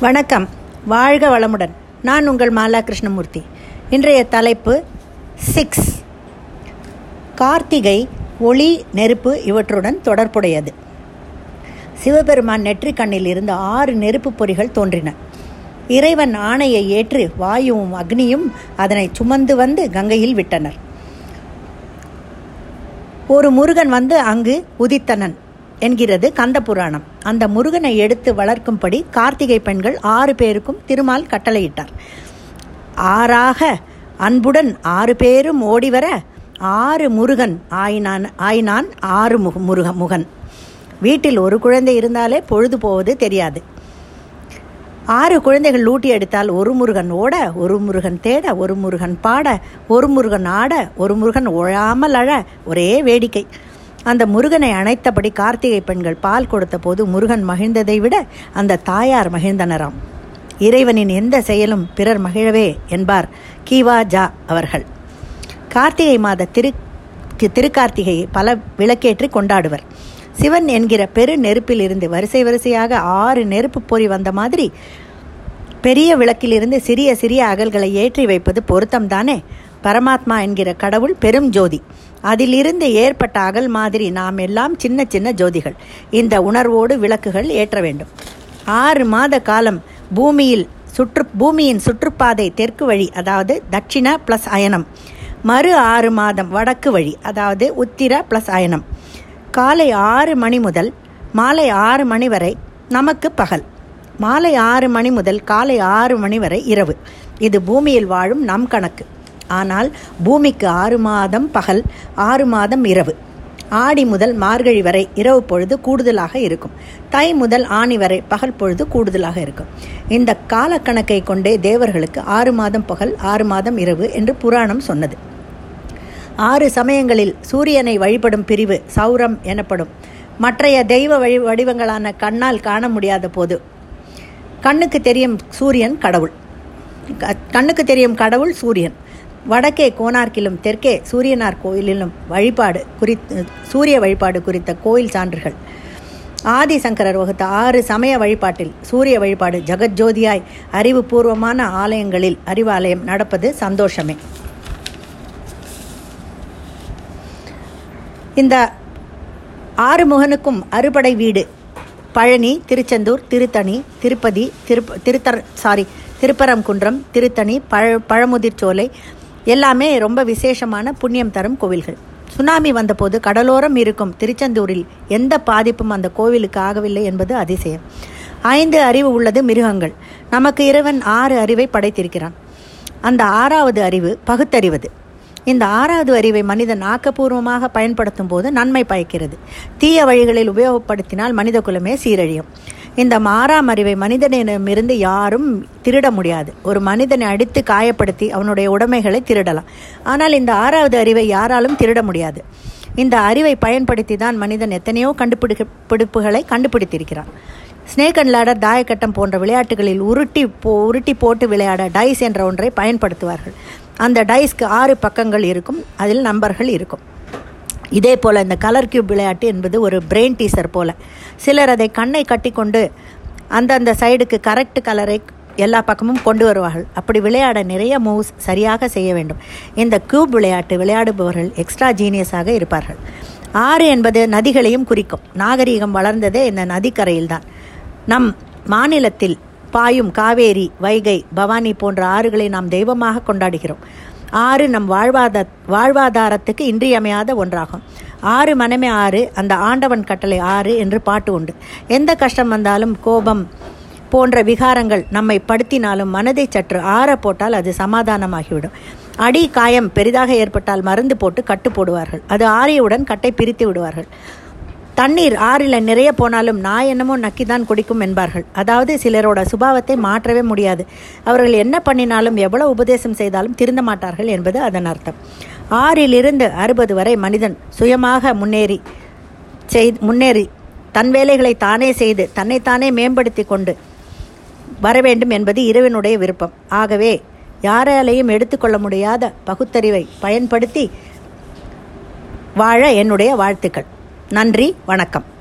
வணக்கம். வாழ்க வளமுடன். நான் உங்கள் மாலா கிருஷ்ணமூர்த்தி இன்றைய தலைப்பு சிக்ஸ் கார்த்திகை ஒளி நெருப்பு இவற்றுடன் தொடர்புடையது. சிவபெருமான் நெற்றிக் கண்ணில் இருந்து ஆறு நெருப்பு பொறிகள் தோன்றின. இறைவன் ஆணையை ஏற்று வாயுவும் அக்னியும் அதனை சுமந்து வந்து கங்கையில் விட்டனர். ஒரு முருகன் வந்து அங்கு உதித்தனன். என்கிறது கந்த புராணம் அந்த முருகனை எடுத்து வளர்க்கும்படி கார்த்திகை பெண்கள் ஆறு பேருக்கும் திருமால் கட்டளையிட்டார். ஆறாக அன்புடன் ஆறு பேரும் ஓடிவர ஆறு முருகன் ஆயினான் ஆயினான் ஆறு முக முருக முகன். வீட்டில் ஒரு குழந்தை இருந்தாலே பொழுது போவது தெரியாது. ஆறு குழந்தைகள் லூட்டி எடுத்தால் ஒரு முருகன் ஓட ஒரு முருகன் தேட ஒரு முருகன் பாட ஒரு முருகன் ஆட ஒரு முருகன் ஒழாமல் அழ ஒரே வேடிக்கை. அந்த முருகனை அணைத்தபடி கார்த்திகை பெண்கள் பால் கொடுத்த போது முருகன் மகிழ்ந்ததை விட அந்த தாயார் மகிழ்ந்தனராம். இறைவனின் எந்த செயலும் பிறர் மகிழவே என்பார் கீவா ஜா அவர்கள். கார்த்திகை மாத திரு திருக்கார்த்திகையை பல விளக்கேற்றி கொண்டாடுவர். சிவன் என்கிற பெரு நெருப்பில் இருந்து வரிசை வரிசையாக ஆறு நெருப்பு பொறி வந்த மாதிரி பெரிய விளக்கிலிருந்து சிறிய சிறிய அகல்களை ஏற்றி வைப்பது பொருத்தம்தானே பரமாத்மா என்கிற கடவுள் பெரும் ஜோதி. அதிலிருந்து ஏற்பட்ட அகல் மாதிரி நாம் எல்லாம் சின்ன சின்ன ஜோதிகள். இந்த உணர்வோடு விளக்குகள் ஏற்ற வேண்டும். ஆறு மாத காலம் பூமியில் சுற்று பூமியின் சுற்றுப்பாதை தெற்கு வழி அதாவது தட்சிண ப்ளஸ் அயனம். மறு ஆறு மாதம் வடக்கு வழி அதாவது உத்திர ப்ளஸ் அயனம். காலை ஆறு மணி முதல் மாலை ஆறு மணி வரை நமக்கு பகல். மாலை ஆறு மணி முதல் காலை ஆறு மணி வரை இரவு. இது பூமியில் வாழும் நம் கணக்கு. ஆனால் பூமிக்கு ஆறு மாதம் பகல் ஆறு மாதம் இரவு. ஆடி முதல் மார்கழி வரை இரவு பொழுது கூடுதலாக இருக்கும். தை முதல் ஆணி வரை பகல் பொழுது கூடுதலாக இருக்கும். இந்த காலக்கணக்கை கொண்டே தேவர்களுக்கு ஆறு மாதம் பகல் ஆறு மாதம் இரவு என்று புராணம் சொன்னது. ஆறு சமயங்களில் சூரியனை வழிபடும் பிரிவு சௌரம் எனப்படும். மற்றைய தெய்வ வழி வடிவங்களான கண்ணால் காண முடியாத போது கண்ணுக்கு தெரியும் சூரியன் கடவுள். கண்ணுக்கு தெரியும் கடவுள் சூரியன். வடக்கே கோனார்க்கிலும் தெற்கே சூரியனார் கோயிலிலும் வழிபாடு குறித்து சூரிய வழிபாடு குறித்த கோயில் சான்றுகள். ஆதிசங்கரர் வகுத்த ஆறு சமய வழிபாட்டில் சூரிய வழிபாடு ஜெகஜோதியாய் அறிவுபூர்வமான ஆலயங்களில் அறிவாலயம் நடப்பது சந்தோஷமே. இந்த ஆறுமுகனுக்கும் அறுபடை வீடு பழனி திருச்செந்தூர் திருத்தணி திருப்பதி திருப்ப திருத்தர் சாரி திருப்பரங்குன்றம் திருத்தணி பழ பழமுதிர்ச்சோலை எல்லாமே ரொம்ப விசேஷமான புண்ணியம் தரும் கோவில்கள். சுனாமி வந்தபோது கடலோரம் இருக்கும் திருச்செந்தூரில் எந்த பாதிப்பும் அந்த கோவிலுக்கு ஆகவில்லை என்பது அதிசயம். ஐந்து அறிவு உள்ளது மிருகங்கள். நமக்கு இறைவன் ஆறு அறிவை படைத்திருக்கிறான். அந்த ஆறாவது அறிவு பகுத்தறிவது. இந்த ஆறாவது அறிவை மனிதன் ஆக்கப்பூர்வமாக பயன்படுத்தும் போது நன்மை பயக்கிறது. தீய வழிகளில் உபயோகப்படுத்தினால் மனித குலமே சீரழியும். இந்த மாறாம் அறிவை மனிதனிடமிருந்து யாரும் திருட முடியாது. ஒரு மனிதனை அடித்து காயப்படுத்தி அவனுடைய உடைமைகளை திருடலாம். ஆனால் இந்த ஆறாவது அறிவை யாராலும் திருட முடியாது. இந்த அறிவை பயன்படுத்தி தான் மனிதன் எத்தனையோ கண்டுபிடிப்பிடிப்புகளை கண்டுபிடித்திருக்கிறான். ஸ்னேக் அண்ட் லேடர் தாயக்கட்டம் போன்ற விளையாட்டுகளில் உருட்டி போ உருட்டி போட்டு விளையாட டைஸ் என்ற ஒன்றை பயன்படுத்துவார்கள். அந்த டைஸ்க்கு ஆறு பக்கங்கள் இருக்கும். அதில் நம்பர்கள் இருக்கும். இதே போல் இந்த கலர் கியூப் விளையாட்டு என்பது ஒரு பிரெயின் டீசர் போல். சிலர் அதை கண்ணை கட்டிக்கொண்டு அந்தந்த சைடுக்கு கரெக்ட் கலரை எல்லா பக்கமும் கொண்டு வருவார்கள். அப்படி விளையாட நிறைய மூவ்ஸ் சரியாக செய்ய வேண்டும். இந்த கியூப் விளையாட்டு விளையாடுபவர்கள் எக்ஸ்ட்ரா ஜீனியஸாக இருப்பார்கள். ஆறு என்பது நதிகளையும் குறிக்கும். நாகரீகம் வளர்ந்ததே இந்த நதிக்கரையில்தான். நம் மாநிலத்தில் பாயும் காவேரி வைகை பவானி போன்ற ஆறுகளை நாம் தெய்வமாக கொண்டாடுகிறோம். ஆறு நம் வாழ்வாத வாழ்வாதாரத்துக்கு இன்றியமையாத ஒன்றாகும். ஆறு மனமே ஆறு அந்த ஆண்டவன் கட்டளை ஆறு என்று பாட்டு உண்டு. எந்த கஷ்டம் வந்தாலும் கோபம் போன்ற விகாரங்கள் நம்மை படுத்தினாலும் மனதை சற்று ஆற போட்டால் அது சமாதானமாகிவிடும். அடி காயம் பெரிதாக ஏற்பட்டால் மருந்து போட்டு கட்டு போடுவார்கள். அது ஆறியவுடன் கட்டை பிரித்து விடுவார்கள். தண்ணீர் ஆறில் நிறைய போனாலும் நான் என்னமோ நக்கி தான் குடிக்கும் என்பார்கள். அதாவது சிலரோட சுபாவத்தை மாற்றவே முடியாது. அவர்கள் என்ன பண்ணினாலும் எவ்வளவு உபதேசம் செய்தாலும் திருந்த மாட்டார்கள் என்பது அதன் அர்த்தம். ஆறிலிருந்து அறுபது வரை மனிதன் சுயமாக முன்னேறி செய் முன்னேறி தன் வேலைகளை தானே செய்து தன்னைத்தானே மேம்படுத்தி கொண்டு வர வேண்டும் என்பது இரவினுடைய விருப்பம். ஆகவே யாராலையும் எடுத்துக்கொள்ள முடியாத பகுத்தறிவை பயன்படுத்தி வாழ என்னுடைய வாழ்த்துக்கள். நன்றி வணக்கம்.